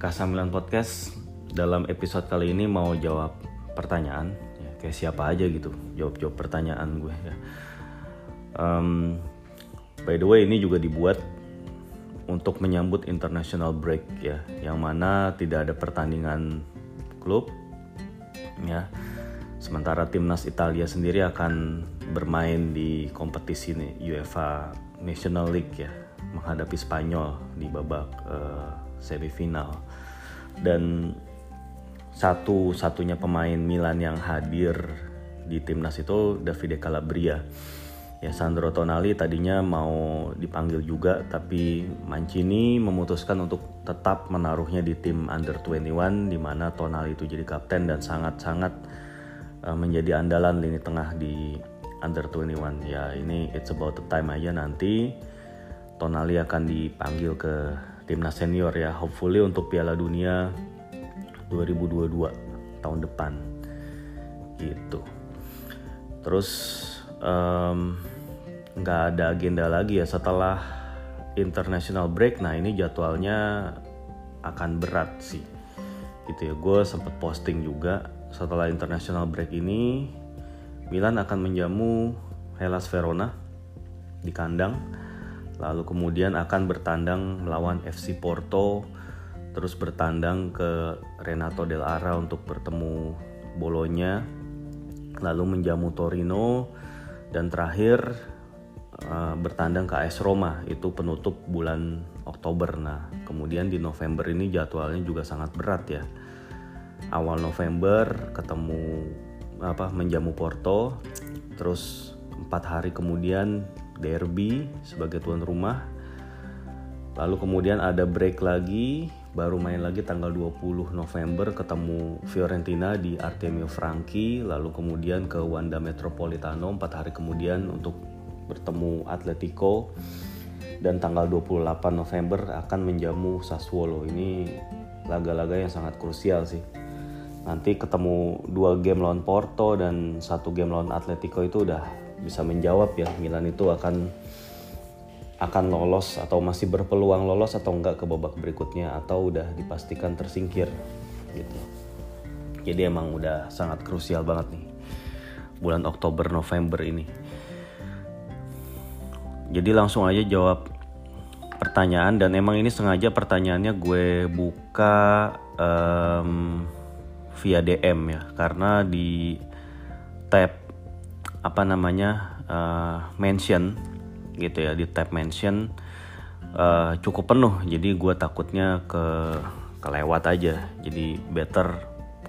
Kasamilan Podcast dalam episode kali ini mau jawab pertanyaan ya, kayak siapa aja gitu jawab jawab pertanyaan gue ya. Um, by the way ini juga dibuat untuk menyambut international break ya yang mana tidak ada pertandingan klub ya sementara timnas Italia sendiri akan bermain di kompetisi nih UEFA National League ya menghadapi Spanyol di babak uh, semifinal dan satu-satunya pemain Milan yang hadir di timnas itu Davide Calabria. Ya Sandro Tonali tadinya mau dipanggil juga tapi Mancini memutuskan untuk tetap menaruhnya di tim under 21 di mana Tonali itu jadi kapten dan sangat-sangat uh, menjadi andalan lini tengah di under 21 ya ini it's about the time aja nanti Tonali akan dipanggil ke timnas senior ya. Hopefully untuk Piala Dunia 2022 tahun depan. Gitu. Terus nggak um, ada agenda lagi ya setelah international break. Nah ini jadwalnya akan berat sih. Gitu ya. Gue sempet posting juga setelah international break ini Milan akan menjamu Hellas Verona di kandang lalu kemudian akan bertandang melawan FC Porto terus bertandang ke Renato Del Ara untuk bertemu Bolonya lalu menjamu Torino dan terakhir uh, bertandang ke AS Roma itu penutup bulan Oktober. Nah kemudian di November ini jadwalnya juga sangat berat ya. Awal November ketemu apa menjamu Porto terus empat hari kemudian derby sebagai tuan rumah. Lalu kemudian ada break lagi baru main lagi tanggal 20 November ketemu Fiorentina di Artemio Franchi lalu kemudian ke Wanda Metropolitano 4 hari kemudian untuk bertemu Atletico. Dan tanggal 28 November akan menjamu Sassuolo. Ini laga-laga yang sangat krusial sih. Nanti ketemu dua game lawan Porto dan satu game lawan Atletico itu udah bisa menjawab ya Milan itu akan akan lolos atau masih berpeluang lolos atau enggak ke babak berikutnya atau udah dipastikan tersingkir gitu. Jadi emang udah sangat krusial banget nih bulan Oktober November ini. Jadi langsung aja jawab pertanyaan dan emang ini sengaja pertanyaannya gue buka um, via DM ya karena di tab apa namanya uh, mention gitu ya di tab mention uh, cukup penuh. Jadi gue takutnya ke kelewat aja. Jadi better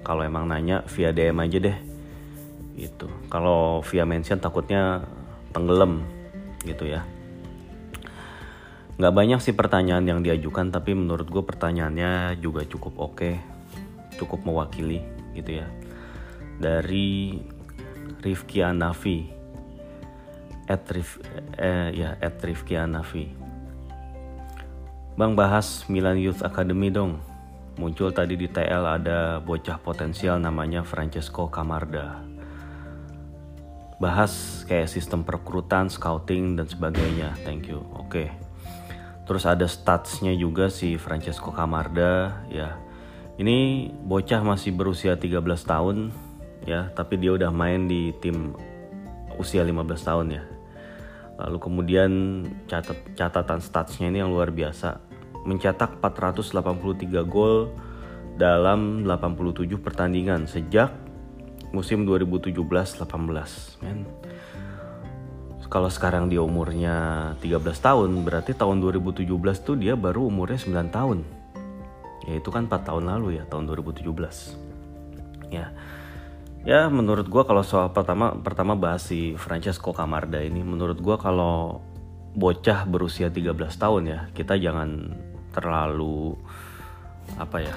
kalau emang nanya via DM aja deh gitu. Kalau via mention takutnya tenggelam gitu ya. Nggak banyak sih pertanyaan yang diajukan tapi menurut gue pertanyaannya juga cukup oke okay, cukup mewakili gitu ya. Dari Rifki Anafi at Rif, eh, ya at Rifki Anafi. Bang bahas Milan Youth Academy dong. Muncul tadi di TL ada bocah potensial namanya Francesco Camarda. Bahas kayak sistem perekrutan, scouting dan sebagainya. Thank you. Oke. Okay. Terus ada statsnya juga si Francesco Camarda ya. Ini bocah masih berusia 13 tahun ya, tapi dia udah main di tim usia 15 tahun ya Lalu kemudian catat, catatan statsnya ini yang luar biasa. Mencetak 483 gol dalam 87 pertandingan sejak musim 2017-18. Men. Kalau sekarang dia umurnya 13 tahun, berarti tahun 2017 tuh dia baru umurnya 9 tahun. Ya itu kan 4 tahun lalu ya, tahun 2017. Ya ya menurut gue kalau soal pertama pertama bahas si Francesco Camarda ini. Menurut gue kalau bocah berusia 13 tahun ya kita jangan terlalu apa ya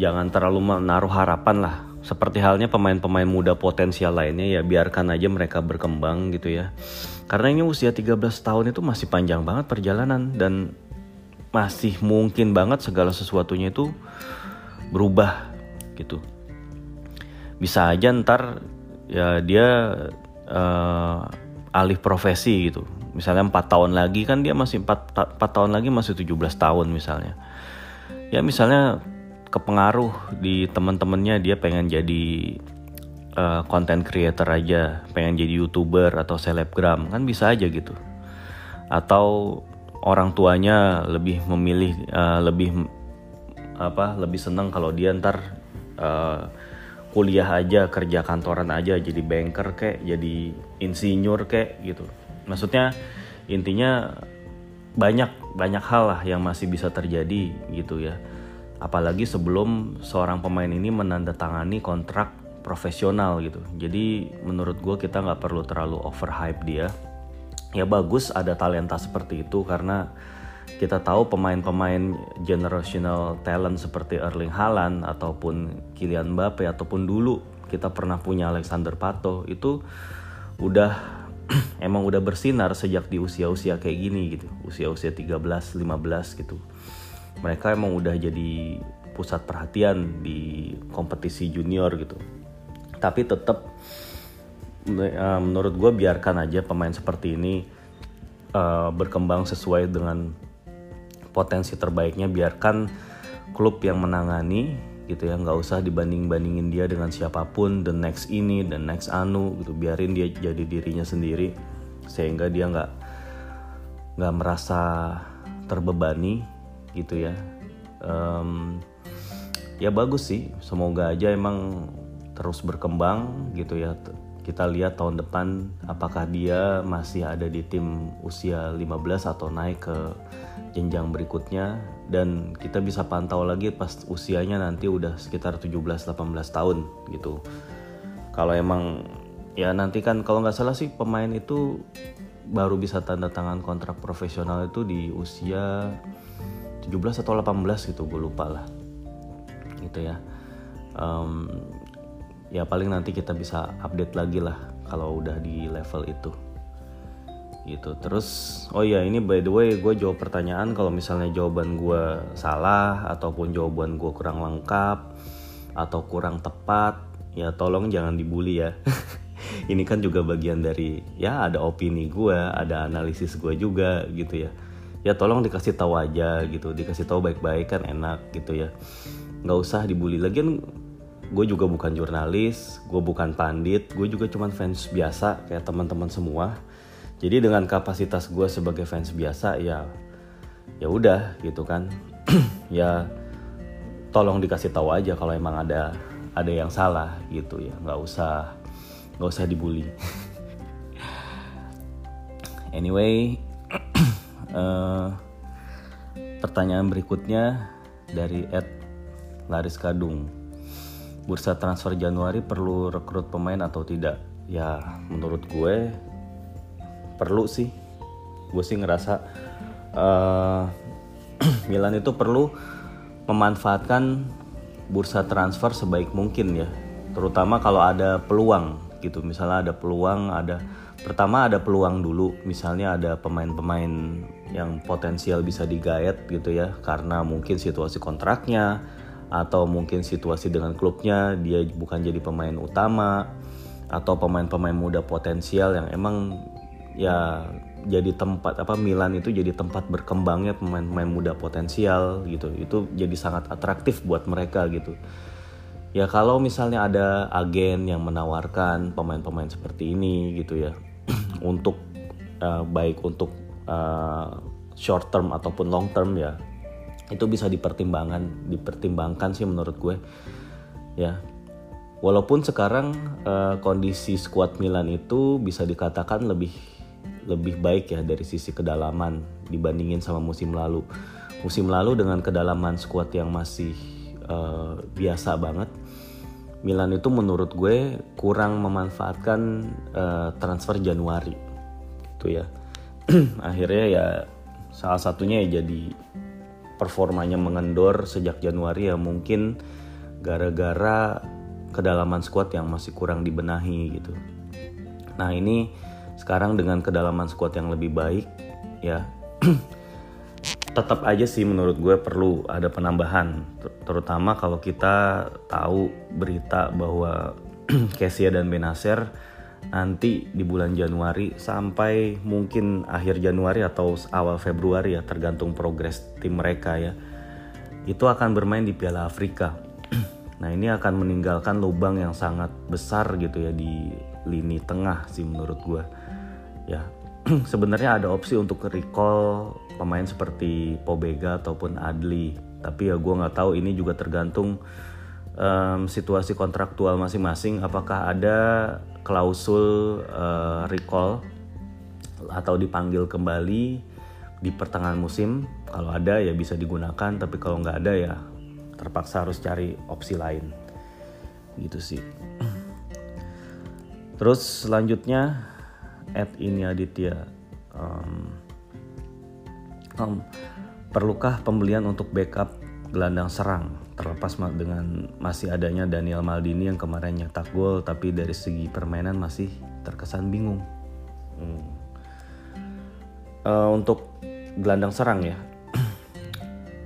jangan terlalu menaruh harapan lah. Seperti halnya pemain-pemain muda potensial lainnya ya biarkan aja mereka berkembang gitu ya. Karena ini usia 13 tahun itu masih panjang banget perjalanan dan masih mungkin banget segala sesuatunya itu berubah gitu bisa aja ntar ya dia uh, alih profesi gitu misalnya empat tahun lagi kan dia masih empat, tahun lagi masih 17 tahun misalnya ya misalnya kepengaruh di teman-temannya dia pengen jadi uh, content creator aja, pengen jadi youtuber atau selebgram kan bisa aja gitu. Atau orang tuanya lebih memilih uh, lebih apa lebih seneng kalau dia ntar uh, kuliah aja kerja kantoran aja jadi banker kayak jadi insinyur kayak gitu. Maksudnya intinya banyak banyak hal lah yang masih bisa terjadi gitu ya. Apalagi sebelum seorang pemain ini menandatangani kontrak profesional gitu. Jadi menurut gue kita nggak perlu terlalu overhype dia. Ya bagus ada talenta seperti itu karena kita tahu pemain-pemain generational talent seperti Erling Haaland ataupun Kylian Mbappe ataupun dulu kita pernah punya Alexander Pato itu udah emang udah bersinar sejak di usia-usia kayak gini gitu. Usia-usia 13 15 gitu. Mereka emang udah jadi pusat perhatian di kompetisi junior gitu. Tapi tetap eh, menurut gue biarkan aja pemain seperti ini uh, berkembang sesuai dengan potensi terbaiknya biarkan klub yang menangani gitu ya nggak usah dibanding bandingin dia dengan siapa pun the next ini the next anu gitu. Biarin dia jadi dirinya sendiri sehingga dia nggak nggak merasa terbebani gitu ya. Um, ya bagus sih semoga aja emang terus berkembang gitu ya. Kita lihat tahun depan apakah dia masih ada di tim usia 15 atau naik ke jenjang berikutnya dan kita bisa pantau lagi pas usianya nanti udah sekitar 17-18 tahun gitu. Kalau emang ya nanti kan kalau nggak salah sih pemain itu baru bisa tanda tangan kontrak profesional itu di usia 17 atau 18 gitu gue lupa lah. Gitu ya. Um, ya paling nanti kita bisa update lagi lah kalau udah di level itu gitu. Terus oh iya ini by the way gue jawab pertanyaan kalau misalnya jawaban gue salah ataupun jawaban gue kurang lengkap atau kurang tepat ya tolong jangan dibully ya. Ini kan juga bagian dari ya ada opini gue ada analisis gue juga gitu ya. Ya tolong dikasih tahu aja gitu. Dikasih tahu baik-baik kan enak gitu ya. Nggak usah dibully lagian gue juga bukan jurnalis, gue bukan pandit, gue juga cuman fans biasa kayak teman-teman semua. Jadi dengan kapasitas gue sebagai fans biasa ya ya udah gitu kan. ya tolong dikasih tahu aja kalau emang ada ada yang salah gitu ya, nggak usah nggak usah dibully. anyway, uh, pertanyaan berikutnya dari Ed Laris Kadung bursa transfer Januari perlu rekrut pemain atau tidak? Ya menurut gue perlu sih. Gue sih ngerasa uh, Milan itu perlu memanfaatkan bursa transfer sebaik mungkin ya. Terutama kalau ada peluang gitu. Misalnya ada peluang, ada pertama ada peluang dulu. Misalnya ada pemain-pemain yang potensial bisa digayat gitu ya karena mungkin situasi kontraknya atau mungkin situasi dengan klubnya dia bukan jadi pemain utama atau pemain-pemain muda potensial yang emang ya jadi tempat apa Milan itu jadi tempat berkembangnya pemain-pemain muda potensial gitu. Itu jadi sangat atraktif buat mereka gitu. Ya kalau misalnya ada agen yang menawarkan pemain-pemain seperti ini gitu ya untuk uh, baik untuk uh, short term ataupun long term ya itu bisa dipertimbangkan dipertimbangkan sih menurut gue. Ya walaupun sekarang uh, kondisi skuad Milan itu bisa dikatakan lebih lebih baik ya dari sisi kedalaman dibandingin sama musim lalu. Musim lalu dengan kedalaman skuad yang masih uh, biasa banget Milan itu menurut gue kurang memanfaatkan uh, transfer Januari. Itu ya. Akhirnya ya salah satunya ya jadi performanya mengendor sejak Januari ya mungkin gara-gara kedalaman squad yang masih kurang dibenahi gitu. Nah ini sekarang dengan kedalaman squad yang lebih baik ya tetap aja sih menurut gue perlu ada penambahan terutama kalau kita tahu berita bahwa Kesia dan Benacer nanti di bulan Januari sampai mungkin akhir Januari atau awal Februari ya tergantung progres tim mereka ya itu akan bermain di Piala Afrika. nah ini akan meninggalkan lubang yang sangat besar gitu ya di lini tengah sih menurut gue. Ya sebenarnya ada opsi untuk recall pemain seperti Pobega ataupun Adli. Tapi ya gue nggak tahu ini juga tergantung um, situasi kontraktual masing-masing. Apakah ada klausul uh, recall atau dipanggil kembali di pertengahan musim kalau ada ya bisa digunakan tapi kalau nggak ada ya terpaksa harus cari opsi lain gitu sih terus selanjutnya at ini Aditya um, um, perlukah pembelian untuk backup gelandang serang terlepas dengan masih adanya Daniel Maldini yang kemarin nyetak gol tapi dari segi permainan masih terkesan bingung hmm. uh, untuk gelandang serang ya.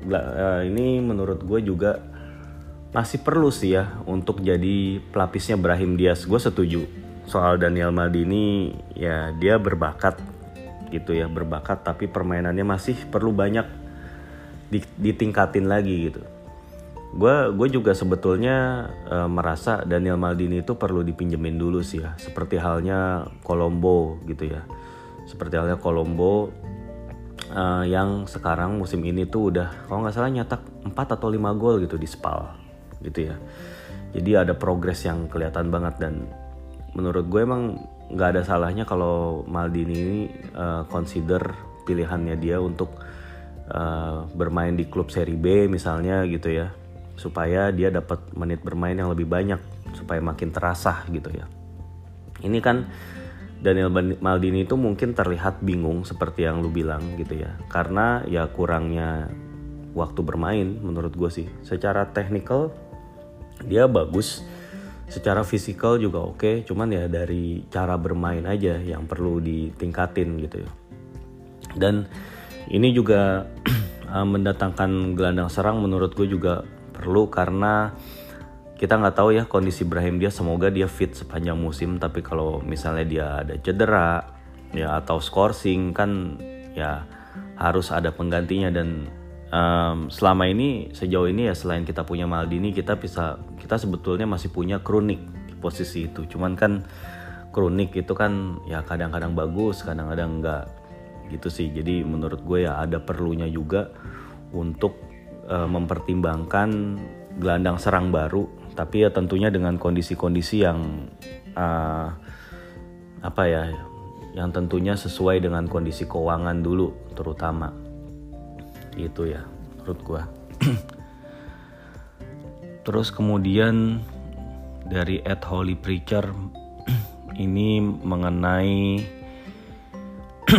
Eh, ini menurut gue juga masih perlu sih ya untuk jadi pelapisnya Brahim Diaz. Gue setuju soal Daniel Maldini ya dia berbakat gitu ya berbakat tapi permainannya masih perlu banyak ditingkatin lagi gitu. Gue gue juga sebetulnya e, merasa Daniel Maldini itu perlu dipinjemin dulu sih ya seperti halnya Colombo gitu ya. Seperti halnya Colombo uh, yang sekarang musim ini tuh udah kalau nggak salah nyetak 4 atau 5 gol gitu di Spal gitu ya. Jadi ada progres yang kelihatan banget dan menurut gue emang nggak ada salahnya kalau Maldini ini uh, consider pilihannya dia untuk uh, bermain di klub Serie B misalnya gitu ya. Supaya dia dapat menit bermain yang lebih banyak supaya makin terasa gitu ya. Ini kan Daniel Maldini itu mungkin terlihat bingung seperti yang lu bilang gitu ya. Karena ya kurangnya waktu bermain menurut gue sih. Secara teknikal dia bagus secara fisikal juga oke okay, cuman ya dari cara bermain aja yang perlu ditingkatin gitu ya. Dan ini juga mendatangkan gelandang serang menurut gue juga perlu karena kita nggak tahu ya kondisi Brahim dia. Semoga dia fit sepanjang musim tapi kalau misalnya dia ada cedera ya atau scoring kan ya harus ada penggantinya dan um, selama ini sejauh ini ya selain kita punya Maldini kita bisa kita sebetulnya masih punya Kronik di posisi itu. Cuman kan Kronik itu kan ya kadang-kadang bagus kadang-kadang enggak gitu sih. Jadi menurut gue ya ada perlunya juga untuk uh, mempertimbangkan gelandang serang baru. Tapi ya tentunya dengan kondisi-kondisi yang uh, apa ya yang tentunya sesuai dengan kondisi keuangan dulu terutama itu ya menurut gua terus kemudian dari Ed Holy Preacher ini mengenai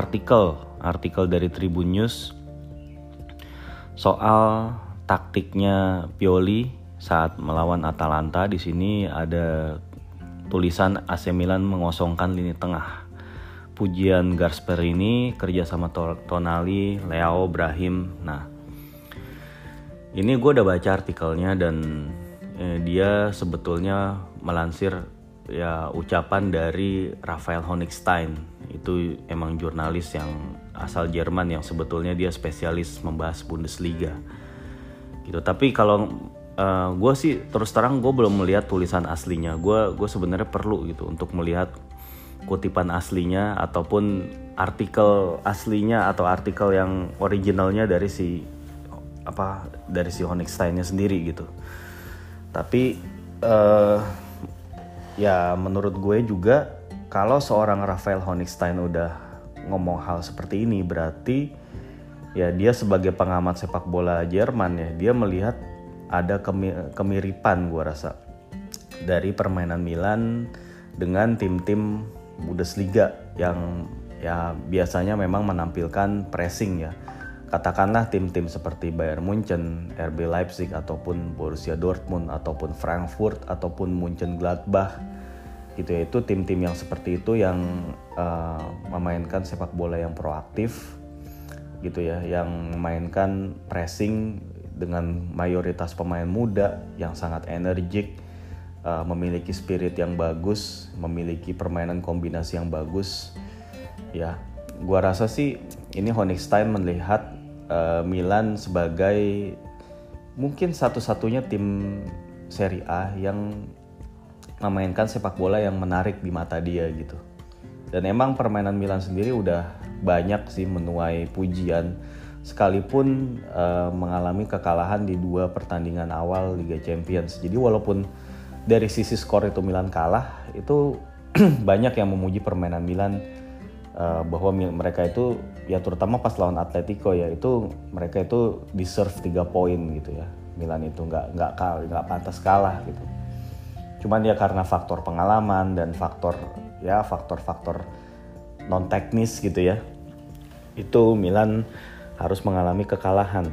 artikel artikel dari Tribun News soal taktiknya Pioli saat melawan Atalanta di sini ada tulisan AC Milan mengosongkan lini tengah. Pujian Gasperini kerja sama Tonali, Leo, Brahim. Nah, ini gue udah baca artikelnya dan eh, dia sebetulnya melansir ya ucapan dari Rafael Honigstein. Itu emang jurnalis yang asal Jerman yang sebetulnya dia spesialis membahas Bundesliga. Gitu. Tapi kalau uh, eh, gue sih terus terang gue belum melihat tulisan aslinya. Gue gue sebenarnya perlu gitu untuk melihat kutipan aslinya ataupun artikel aslinya atau artikel yang originalnya dari si apa dari si Honigsteinnya sendiri gitu. Tapi uh, ya menurut gue juga kalau seorang Rafael Honigstein udah ngomong hal seperti ini berarti ya dia sebagai pengamat sepak bola Jerman ya dia melihat ada kemiripan gue rasa dari permainan Milan dengan tim-tim Bundesliga yang ya biasanya memang menampilkan pressing ya. Katakanlah tim-tim seperti Bayern Munchen, RB Leipzig ataupun Borussia Dortmund ataupun Frankfurt ataupun Munchen Gladbach gitu ya itu tim-tim yang seperti itu yang uh, memainkan sepak bola yang proaktif gitu ya yang memainkan pressing dengan mayoritas pemain muda yang sangat energik, uh, memiliki spirit yang bagus, memiliki permainan kombinasi yang bagus. Ya, gua rasa sih ini Honigstein melihat uh, Milan sebagai mungkin satu-satunya tim Serie A yang memainkan sepak bola yang menarik di mata dia gitu. Dan emang permainan Milan sendiri udah banyak sih menuai pujian sekalipun uh, mengalami kekalahan di dua pertandingan awal Liga Champions. Jadi walaupun dari sisi skor itu Milan kalah, itu banyak yang memuji permainan Milan uh, bahwa mereka itu ya terutama pas lawan Atletico ya itu mereka itu deserve 3 poin gitu ya. Milan itu nggak nggak nggak pantas kalah gitu. Cuman ya karena faktor pengalaman dan faktor ya faktor-faktor non teknis gitu ya. Itu Milan harus mengalami kekalahan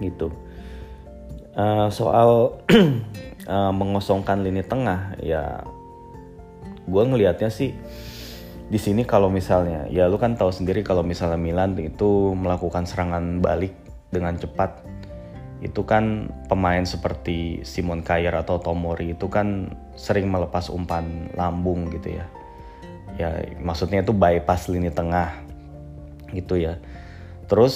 gitu uh, soal uh, mengosongkan lini tengah ya gue ngelihatnya sih di sini kalau misalnya ya lu kan tahu sendiri kalau misalnya Milan itu melakukan serangan balik dengan cepat. Itu kan pemain seperti Simon Kjaer atau Tomori itu kan sering melepas umpan lambung gitu ya. Ya maksudnya itu bypass lini tengah gitu ya. Terus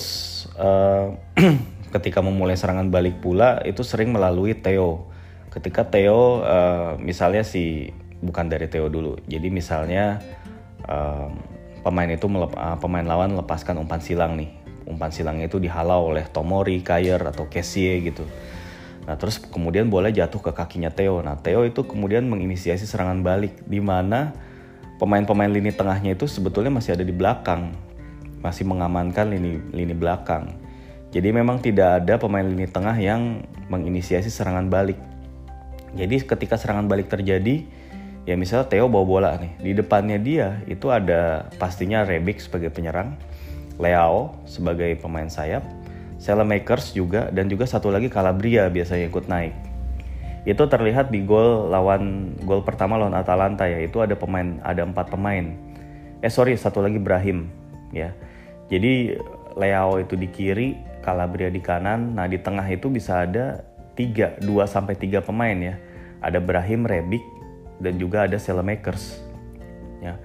uh, ketika memulai serangan balik pula itu sering melalui Theo. Ketika Theo uh, misalnya si bukan dari Theo dulu. Jadi misalnya uh, pemain itu melep, uh, pemain lawan lepaskan umpan silang nih. Umpan silangnya itu dihalau oleh Tomori, Kayer atau Kessie gitu. Nah terus kemudian bola jatuh ke kakinya Theo. Nah Theo itu kemudian menginisiasi serangan balik di mana pemain-pemain lini tengahnya itu sebetulnya masih ada di belakang masih mengamankan lini lini belakang. Jadi memang tidak ada pemain lini tengah yang menginisiasi serangan balik. Jadi ketika serangan balik terjadi, ya misalnya Theo bawa bola nih, di depannya dia itu ada pastinya Rebic sebagai penyerang, Leo sebagai pemain sayap, Makers juga dan juga satu lagi Calabria biasanya ikut naik. Itu terlihat di gol lawan gol pertama lawan Atalanta ya, itu ada pemain ada empat pemain. Eh sorry satu lagi Brahim ya jadi Leao itu di kiri, Calabria di kanan. Nah di tengah itu bisa ada tiga, dua sampai tiga pemain ya. Ada Brahim, Rebic, dan juga ada Selemakers. Ya.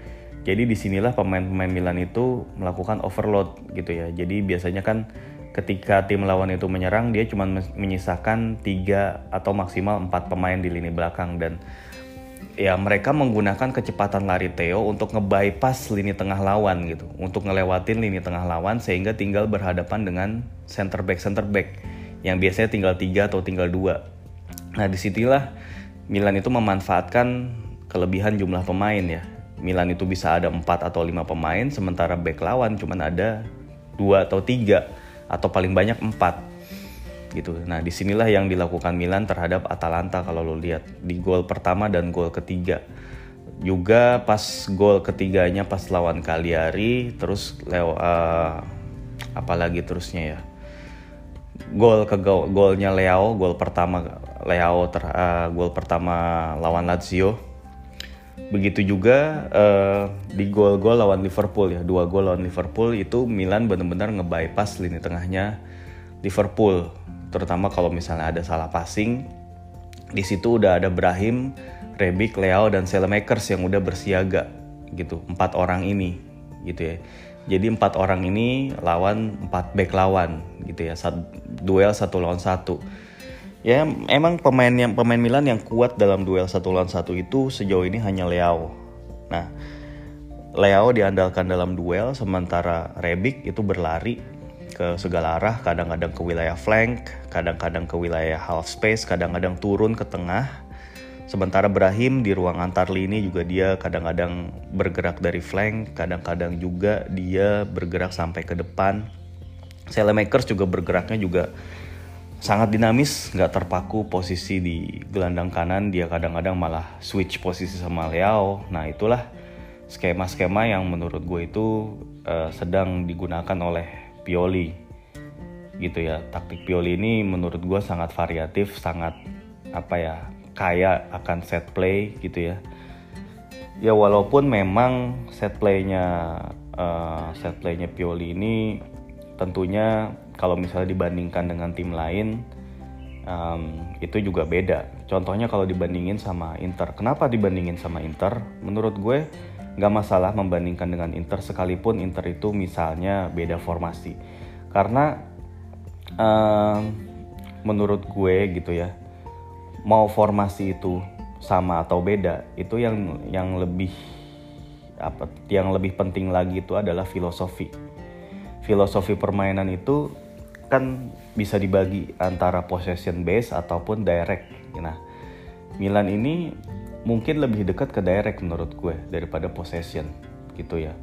Jadi di sinilah pemain-pemain Milan itu melakukan overload gitu ya. Jadi biasanya kan ketika tim lawan itu menyerang dia cuma menyisakan tiga atau maksimal empat pemain di lini belakang dan ya mereka menggunakan kecepatan lari Theo untuk ngebypass lini tengah lawan gitu, untuk ngelewatin lini tengah lawan sehingga tinggal berhadapan dengan center back center back yang biasanya tinggal tiga atau tinggal dua. Nah di situlah Milan itu memanfaatkan kelebihan jumlah pemain ya. Milan itu bisa ada empat atau lima pemain, sementara back lawan cuma ada dua atau tiga atau paling banyak empat gitu. Nah di sinilah yang dilakukan Milan terhadap Atalanta kalau lo lihat di gol pertama dan gol ketiga. Juga pas gol ketiganya pas lawan Cagliari, terus Leo uh, apalagi terusnya ya. Gol ke gol, golnya Leo, gol pertama Leo ter, uh, gol pertama lawan Lazio. Begitu juga uh, di gol-gol lawan Liverpool ya, dua gol lawan Liverpool itu Milan benar-benar ngebypass lini tengahnya Liverpool terutama kalau misalnya ada salah passing di situ udah ada Brahim, Rebic, Leo dan Selemakers yang udah bersiaga gitu empat orang ini gitu ya jadi empat orang ini lawan empat back lawan gitu ya. Sat, duel satu lawan satu. Ya emang pemain yang pemain Milan yang kuat dalam duel satu lawan satu itu sejauh ini hanya Leo nah Leo diandalkan dalam duel sementara Rebic itu berlari ke segala arah, kadang-kadang ke wilayah flank, kadang-kadang ke wilayah half space, kadang-kadang turun ke tengah. Sementara Brahim di ruang antar lini juga dia kadang-kadang bergerak dari flank, kadang-kadang juga dia bergerak sampai ke depan. Selemakers juga bergeraknya juga sangat dinamis, nggak terpaku posisi di gelandang kanan, dia kadang-kadang malah switch posisi sama Leo. Nah itulah skema-skema yang menurut gue itu uh, sedang digunakan oleh Pioli gitu ya taktik Pioli ini menurut gue sangat variatif sangat apa ya kaya akan set play gitu ya. Ya walaupun memang set playnya uh, set playnya Pioli ini tentunya kalau misalnya dibandingkan dengan tim lain um, itu juga beda. Contohnya kalau dibandingin sama Inter. Kenapa dibandingin sama Inter? Menurut gue Gak masalah membandingkan dengan Inter sekalipun Inter itu misalnya beda formasi. karena uh, menurut gue gitu ya mau formasi itu sama atau beda itu yang yang lebih apa yang lebih penting lagi itu adalah filosofi. Filosofi permainan itu kan bisa dibagi antara possession base ataupun direct. Nah Milan ini mungkin lebih dekat ke direct menurut gue daripada possession gitu ya.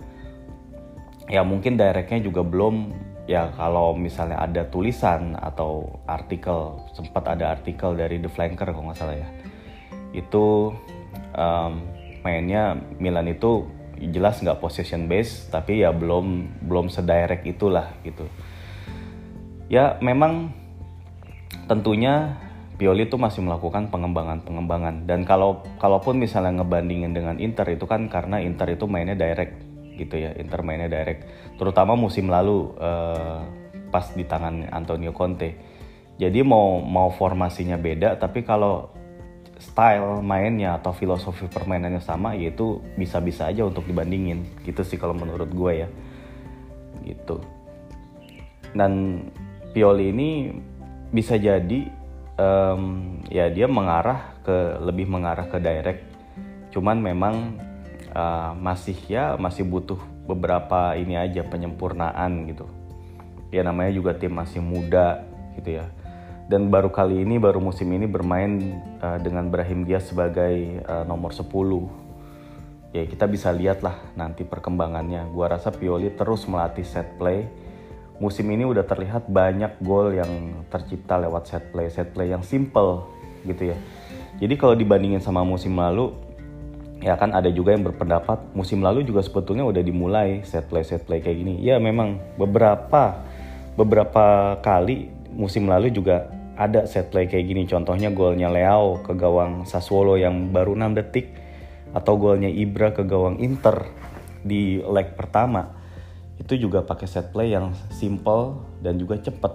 Ya mungkin directnya juga belum ya kalau misalnya ada tulisan atau artikel sempat ada artikel dari The Flanker kalau nggak salah ya. Itu um, mainnya Milan itu jelas nggak possession base tapi ya belum belum sedirect itulah gitu. Ya memang tentunya Pioli itu masih melakukan pengembangan-pengembangan. Dan kalau kalaupun misalnya ngebandingin dengan Inter itu kan karena Inter itu mainnya direct gitu ya. Inter mainnya direct terutama musim lalu uh, pas di tangan Antonio Conte. Jadi mau mau formasinya beda tapi kalau style mainnya atau filosofi permainannya sama yaitu bisa-bisa aja untuk dibandingin. Gitu sih kalau menurut gue ya. Gitu. Dan Pioli ini bisa jadi um, ya dia mengarah ke lebih mengarah ke direct. Cuman memang uh, masih ya masih butuh beberapa ini aja penyempurnaan gitu. Ya namanya juga tim masih muda gitu ya. Dan baru kali ini baru musim ini bermain uh, dengan Brahim Diaz sebagai uh, nomor 10 ya kita bisa lihat lah nanti perkembangannya. Gua rasa Pioli terus melatih set play. Musim ini udah terlihat banyak gol yang tercipta lewat set play set play yang simple gitu ya. Jadi kalau dibandingin sama musim lalu ya kan ada juga yang berpendapat musim lalu juga sebetulnya udah dimulai set play set play kayak gini. Ya memang beberapa beberapa kali musim lalu juga ada set play kayak gini. Contohnya golnya Leao ke gawang Sassuolo yang baru 6 detik atau golnya Ibra ke gawang Inter di leg pertama. Itu juga pakai set play yang simple dan juga cepet.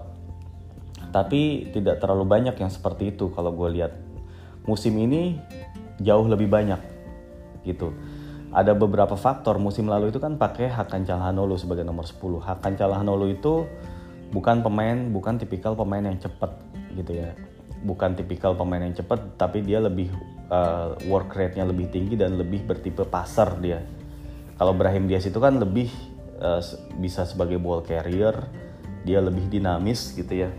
Tapi tidak terlalu banyak yang seperti itu kalau gue lihat. Musim ini jauh lebih banyak gitu. Ada beberapa faktor musim lalu itu kan pakai Hakan Calhanoglu sebagai nomor 10. Hakan Calhanoglu itu bukan pemain, bukan tipikal pemain yang cepat gitu ya. Bukan tipikal pemain yang cepat, tapi dia lebih uh, work rate-nya lebih tinggi dan lebih bertipe passer dia. Kalau Brahim Diaz itu kan lebih uh, bisa sebagai ball carrier, dia lebih dinamis gitu ya.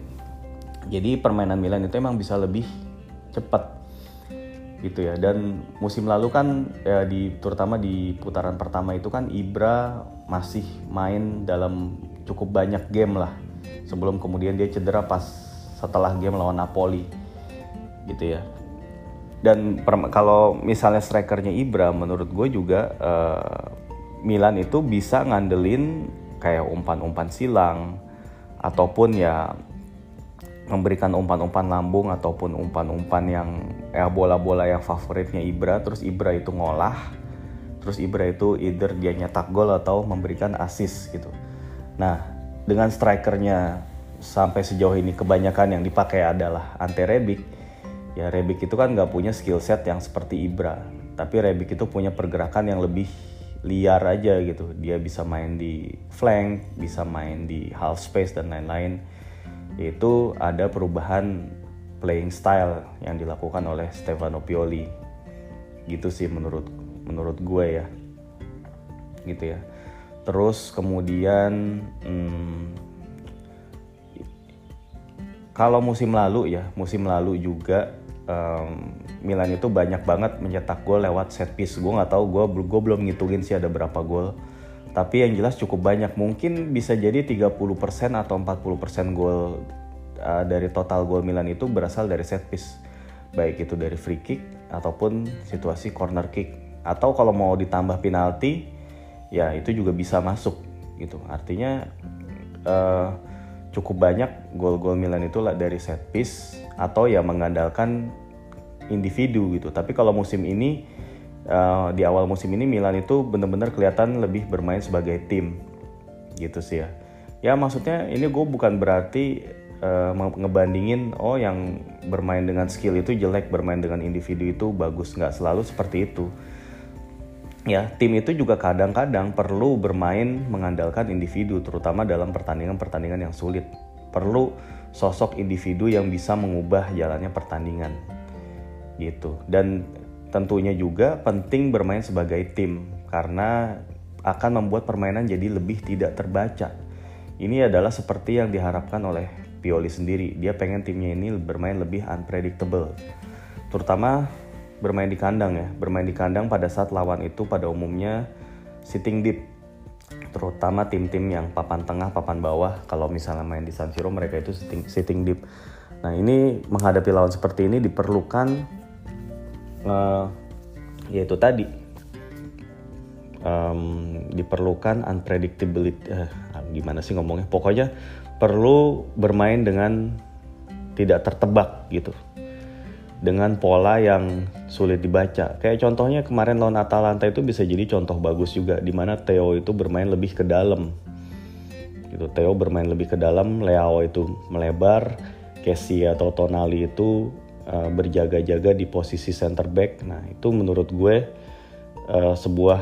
Jadi permainan Milan itu emang bisa lebih cepat gitu ya. Dan musim lalu kan ya di terutama di putaran pertama itu kan Ibra masih main dalam cukup banyak game lah. Sebelum kemudian dia cedera pas setelah game lawan Napoli gitu ya. Dan kalau misalnya strikernya Ibra menurut gue juga uh, Milan itu bisa ngandelin kayak umpan-umpan silang ataupun ya memberikan umpan-umpan lambung ataupun umpan-umpan yang ya bola-bola yang favoritnya Ibra. Terus Ibra itu ngolah. Terus Ibra itu either dia nyetak gol atau memberikan assist gitu. Nah dengan strikernya sampai sejauh ini kebanyakan yang dipakai adalah Ante Rebic. Ya Rebic itu kan nggak punya skill set yang seperti Ibra. Tapi Rebic itu punya pergerakan yang lebih liar aja gitu. Dia bisa main di flank bisa main di half space dan lain-lain yaitu ada perubahan playing style yang dilakukan oleh Stefano Pioli. Gitu sih menurut menurut gue ya. Gitu ya. Terus kemudian hmm, kalau musim lalu ya musim lalu juga um, Milan itu banyak banget mencetak gol lewat set piece. Gue nggak tahu gue gue belum ngitungin sih ada berapa gol tapi yang jelas cukup banyak. Mungkin bisa jadi 30% atau 40% gol uh, dari total gol Milan itu berasal dari set piece. Baik itu dari free kick ataupun situasi corner kick. Atau kalau mau ditambah penalti ya itu juga bisa masuk gitu. Artinya uh, cukup banyak gol-gol Milan itu dari set piece atau ya mengandalkan individu gitu. Tapi kalau musim ini uh, di awal musim ini Milan itu benar-benar kelihatan lebih bermain sebagai tim. Gitu sih ya. Ya maksudnya ini gue bukan berarti uh, ngebandingin oh yang bermain dengan skill itu jelek bermain dengan individu itu bagus. Nggak selalu seperti itu. Ya tim itu juga kadang-kadang perlu bermain mengandalkan individu terutama dalam pertandingan-pertandingan yang sulit. Perlu sosok individu yang bisa mengubah jalannya pertandingan. Gitu. Dan tentunya juga penting bermain sebagai tim karena akan membuat permainan jadi lebih tidak terbaca. Ini adalah seperti yang diharapkan oleh Pioli sendiri. Dia pengen timnya ini bermain lebih unpredictable terutama bermain di kandang ya. Bermain di kandang pada saat lawan itu pada umumnya sitting deep terutama tim-tim yang papan tengah papan bawah. Kalau misalnya main di San Siro mereka itu sitting, sitting deep. Nah ini menghadapi lawan seperti ini diperlukan uh, yaitu tadi um, diperlukan unpredictability uh, gimana sih ngomongnya pokoknya perlu bermain dengan tidak tertebak gitu dengan pola yang sulit dibaca. Kayak contohnya kemarin lawan Atalanta itu bisa jadi contoh bagus juga di mana Theo itu bermain lebih ke dalam. Gitu. Theo bermain lebih ke dalam, Leao itu melebar, Casey atau Tonali itu uh, berjaga-jaga di posisi center back. Nah, itu menurut gue uh, sebuah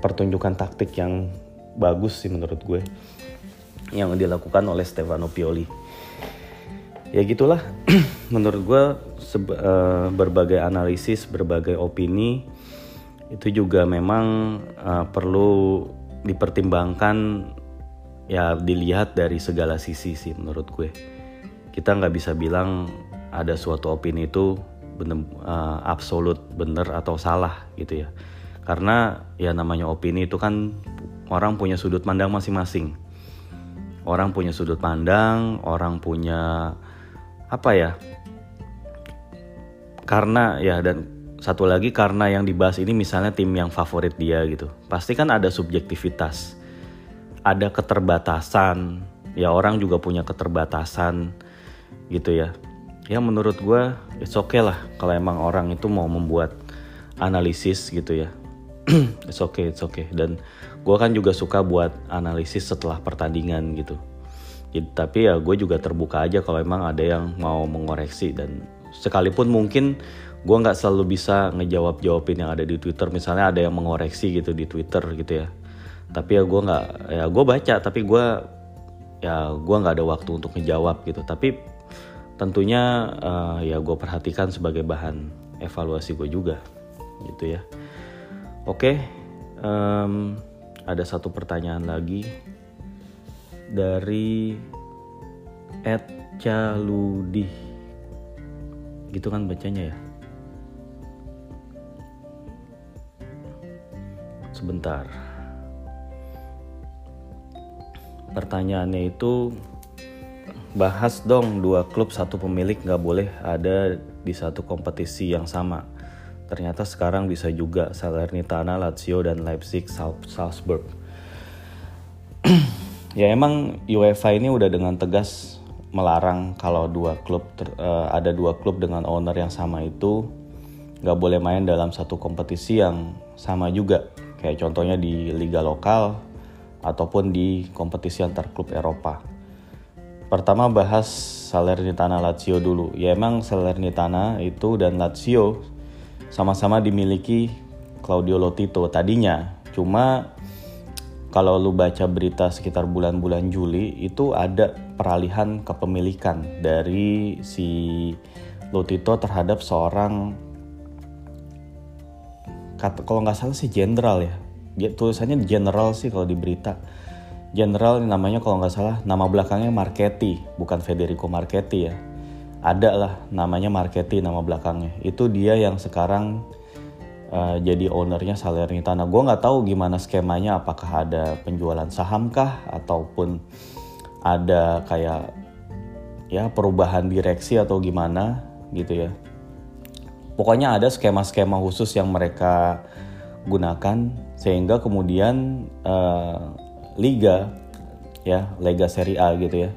pertunjukan taktik yang bagus sih menurut gue. Yang dilakukan oleh Stefano Pioli. Ya gitulah. Menurut gue uh, berbagai analisis berbagai opini itu juga memang uh, perlu dipertimbangkan ya dilihat dari segala sisi sih menurut gue. Kita nggak bisa bilang ada suatu opini itu bener uh, absolut benar atau salah gitu ya. Karena ya namanya opini itu kan orang punya sudut pandang masing-masing. Orang punya sudut pandang orang punya apa ya karena ya dan satu lagi karena yang dibahas ini misalnya tim yang favorit dia gitu. Pasti kan ada subjektivitas ada keterbatasan. Ya orang juga punya keterbatasan gitu ya ya menurut gue it's okay lah kalau emang orang itu mau membuat analisis gitu ya. It's okay it's okay. Dan gue kan juga suka buat analisis setelah pertandingan gitu. Jadi, tapi ya gue juga terbuka aja kalau emang ada yang mau mengoreksi. Dan sekalipun mungkin gue nggak selalu bisa ngejawab jawabin yang ada di Twitter. Misalnya ada yang mengoreksi gitu di Twitter gitu ya. Tapi ya gue nggak ya gue baca tapi gue ya gue nggak ada waktu untuk ngejawab gitu. Tapi tentunya uh, ya gue perhatikan sebagai bahan evaluasi gue juga gitu ya. Oke um, ada satu pertanyaan lagi dari Ed Caludi gitu kan bacanya ya? Sebentar. Pertanyaannya itu bahas dong dua klub satu pemilik nggak boleh ada di satu kompetisi yang sama. Ternyata sekarang bisa juga Salernitana, Lazio dan Leipzig, Salzburg. Ya emang UEFA ini udah dengan tegas melarang kalau dua klub ter, uh, ada dua klub dengan owner yang sama itu nggak boleh main dalam satu kompetisi yang sama juga. Kayak contohnya di liga lokal ataupun di kompetisi antar klub Eropa. Pertama bahas Salernitana Lazio dulu. Ya emang Salernitana itu dan Lazio sama-sama dimiliki Claudio Lotito tadinya. Cuma kalau lu baca berita sekitar bulan-bulan Juli itu ada peralihan kepemilikan dari si Lotito terhadap seorang kalau nggak salah sih jenderal ya dia tulisannya general sih kalau di berita jenderal namanya kalau nggak salah nama belakangnya Marchetti bukan Federico Marchetti ya ada lah namanya Marchetti nama belakangnya itu dia yang sekarang uh, jadi ownernya Salernitana. Gue nggak tahu gimana skemanya, apakah ada penjualan saham kah ataupun ada kayak ya perubahan direksi atau gimana gitu ya. Pokoknya ada skema-skema khusus yang mereka gunakan sehingga kemudian uh, liga ya Liga Serie A gitu ya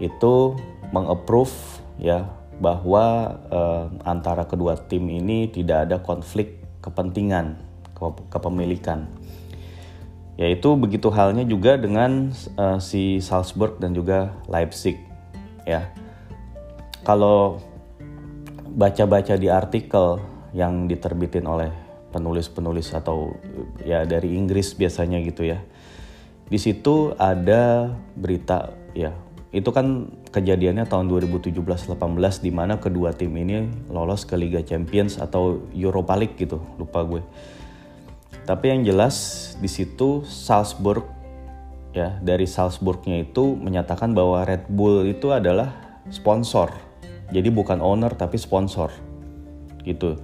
itu mengapprove ya bahwa uh, antara kedua tim ini tidak ada konflik kepentingan, kepemilikan. Yaitu begitu halnya juga dengan uh, si Salzburg dan juga Leipzig ya. Kalau baca-baca di artikel yang diterbitin oleh penulis-penulis atau ya dari Inggris biasanya gitu ya. Di situ ada berita ya itu kan kejadiannya tahun 2017-18 di mana kedua tim ini lolos ke Liga Champions atau Europa League gitu, lupa gue. Tapi yang jelas di situ Salzburg ya dari Salzburgnya itu menyatakan bahwa Red Bull itu adalah sponsor. Jadi bukan owner tapi sponsor. Gitu.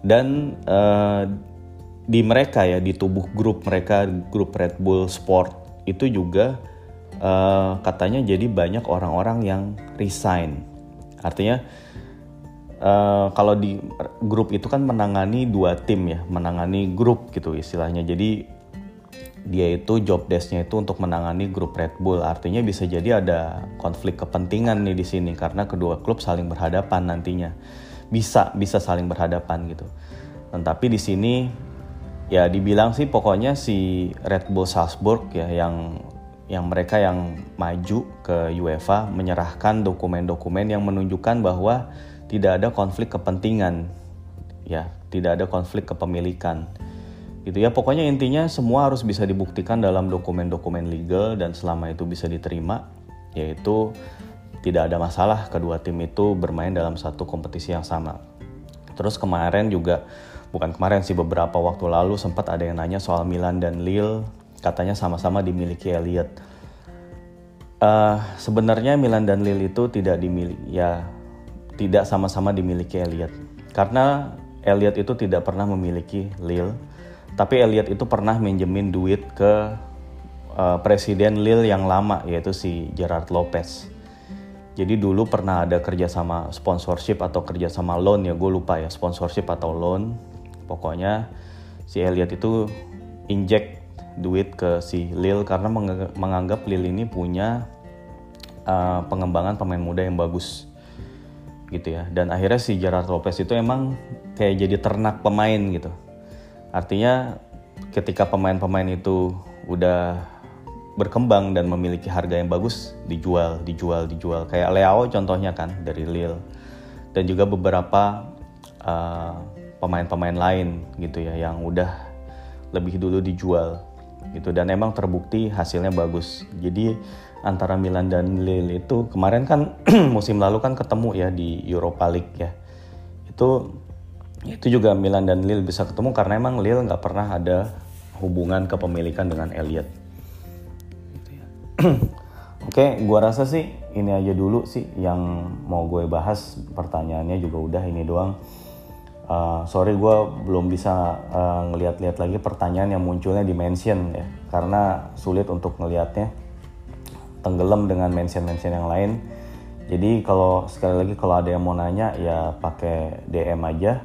Dan uh, di mereka ya di tubuh grup mereka grup Red Bull Sport itu juga uh, katanya jadi banyak orang-orang yang resign. Artinya uh, kalau di grup itu kan menangani dua tim ya, menangani grup gitu istilahnya. Jadi dia itu job desknya itu untuk menangani grup Red Bull. Artinya bisa jadi ada konflik kepentingan nih di sini karena kedua klub saling berhadapan nantinya. Bisa bisa saling berhadapan gitu. Dan tapi di sini ya dibilang sih pokoknya si Red Bull Salzburg ya yang yang mereka yang maju ke UEFA menyerahkan dokumen-dokumen yang menunjukkan bahwa tidak ada konflik kepentingan. Ya tidak ada konflik kepemilikan. Gitu ya pokoknya intinya semua harus bisa dibuktikan dalam dokumen-dokumen legal dan selama itu bisa diterima yaitu tidak ada masalah kedua tim itu bermain dalam satu kompetisi yang sama. Terus kemarin juga bukan kemarin sih beberapa waktu lalu sempat ada yang nanya soal Milan dan Lille. Katanya sama-sama dimiliki Elliot. Uh, sebenarnya Milan dan Lille itu tidak dimiliki ya tidak sama-sama dimiliki Elliot karena Elliot itu tidak pernah memiliki Lille. Tapi Elliot itu pernah minjemin duit ke uh, presiden Lille yang lama yaitu si Gerard Lopez. Jadi dulu pernah ada kerjasama sponsorship atau kerjasama loan ya gue lupa ya sponsorship atau loan pokoknya si Elliot itu inject duit ke si Lil karena menganggap Lil ini punya uh, pengembangan pemain muda yang bagus gitu ya. Dan akhirnya si Gerard Lopez itu emang kayak jadi ternak pemain gitu. Artinya ketika pemain-pemain itu udah berkembang dan memiliki harga yang bagus dijual dijual dijual. Kayak Leo contohnya kan dari Lille dan juga beberapa uh, pemain-pemain lain gitu ya yang udah lebih dulu dijual gitu. Dan emang terbukti hasilnya bagus. Jadi antara Milan dan Lille itu kemarin kan musim lalu kan ketemu ya di Europa League ya. Itu itu juga Milan dan Lille bisa ketemu karena emang Lille nggak pernah ada hubungan kepemilikan dengan Elliot. Oke, gua rasa sih ini aja dulu sih yang mau gue bahas. Pertanyaannya juga udah ini doang uh, sorry gue belum bisa uh, ngeliat-liat lagi pertanyaan yang munculnya di mention ya. Karena sulit untuk ngelihatnya tenggelam dengan mention-mention yang lain. Jadi kalau sekali lagi kalau ada yang mau nanya ya pakai DM aja.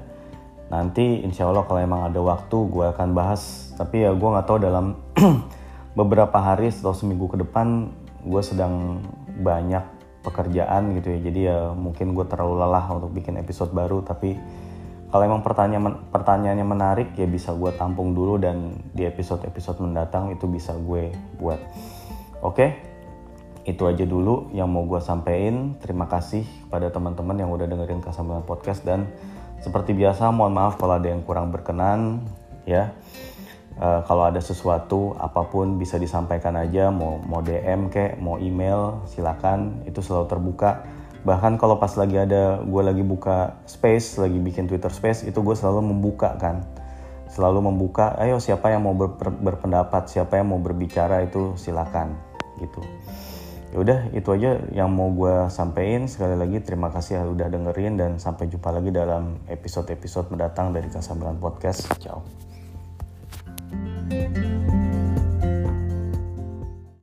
Nanti insya Allah kalau emang ada waktu gue akan bahas. Tapi ya gue nggak tahu dalam beberapa hari atau seminggu ke depan gue sedang banyak pekerjaan gitu ya. Jadi ya mungkin gue terlalu lelah untuk bikin episode baru tapi kalau emang pertanyaan pertanyaannya menarik ya bisa gue tampung dulu dan di episode-episode mendatang itu bisa gue buat. Oke, itu aja dulu yang mau gue sampaikan. Terima kasih pada teman-teman yang udah dengerin Kasambilan Podcast dan seperti biasa mohon maaf kalau ada yang kurang berkenan ya. Uh, kalau ada sesuatu apa pun bisa disampaikan aja mau mau DM kek mau email silakan itu selalu terbuka bahkan kalau pas lagi ada gue lagi buka space lagi bikin Twitter space itu gue selalu membuka kan. Selalu membuka ayo siapa yang mau ber, ber, berpendapat siapa yang mau berbicara itu silakan gitu. Ya udah itu aja yang mau gue sampaikan sekali lagi terima kasih udah dengerin dan sampai jumpa lagi dalam episode-episode mendatang dari Kasambilan Podcast. Ciao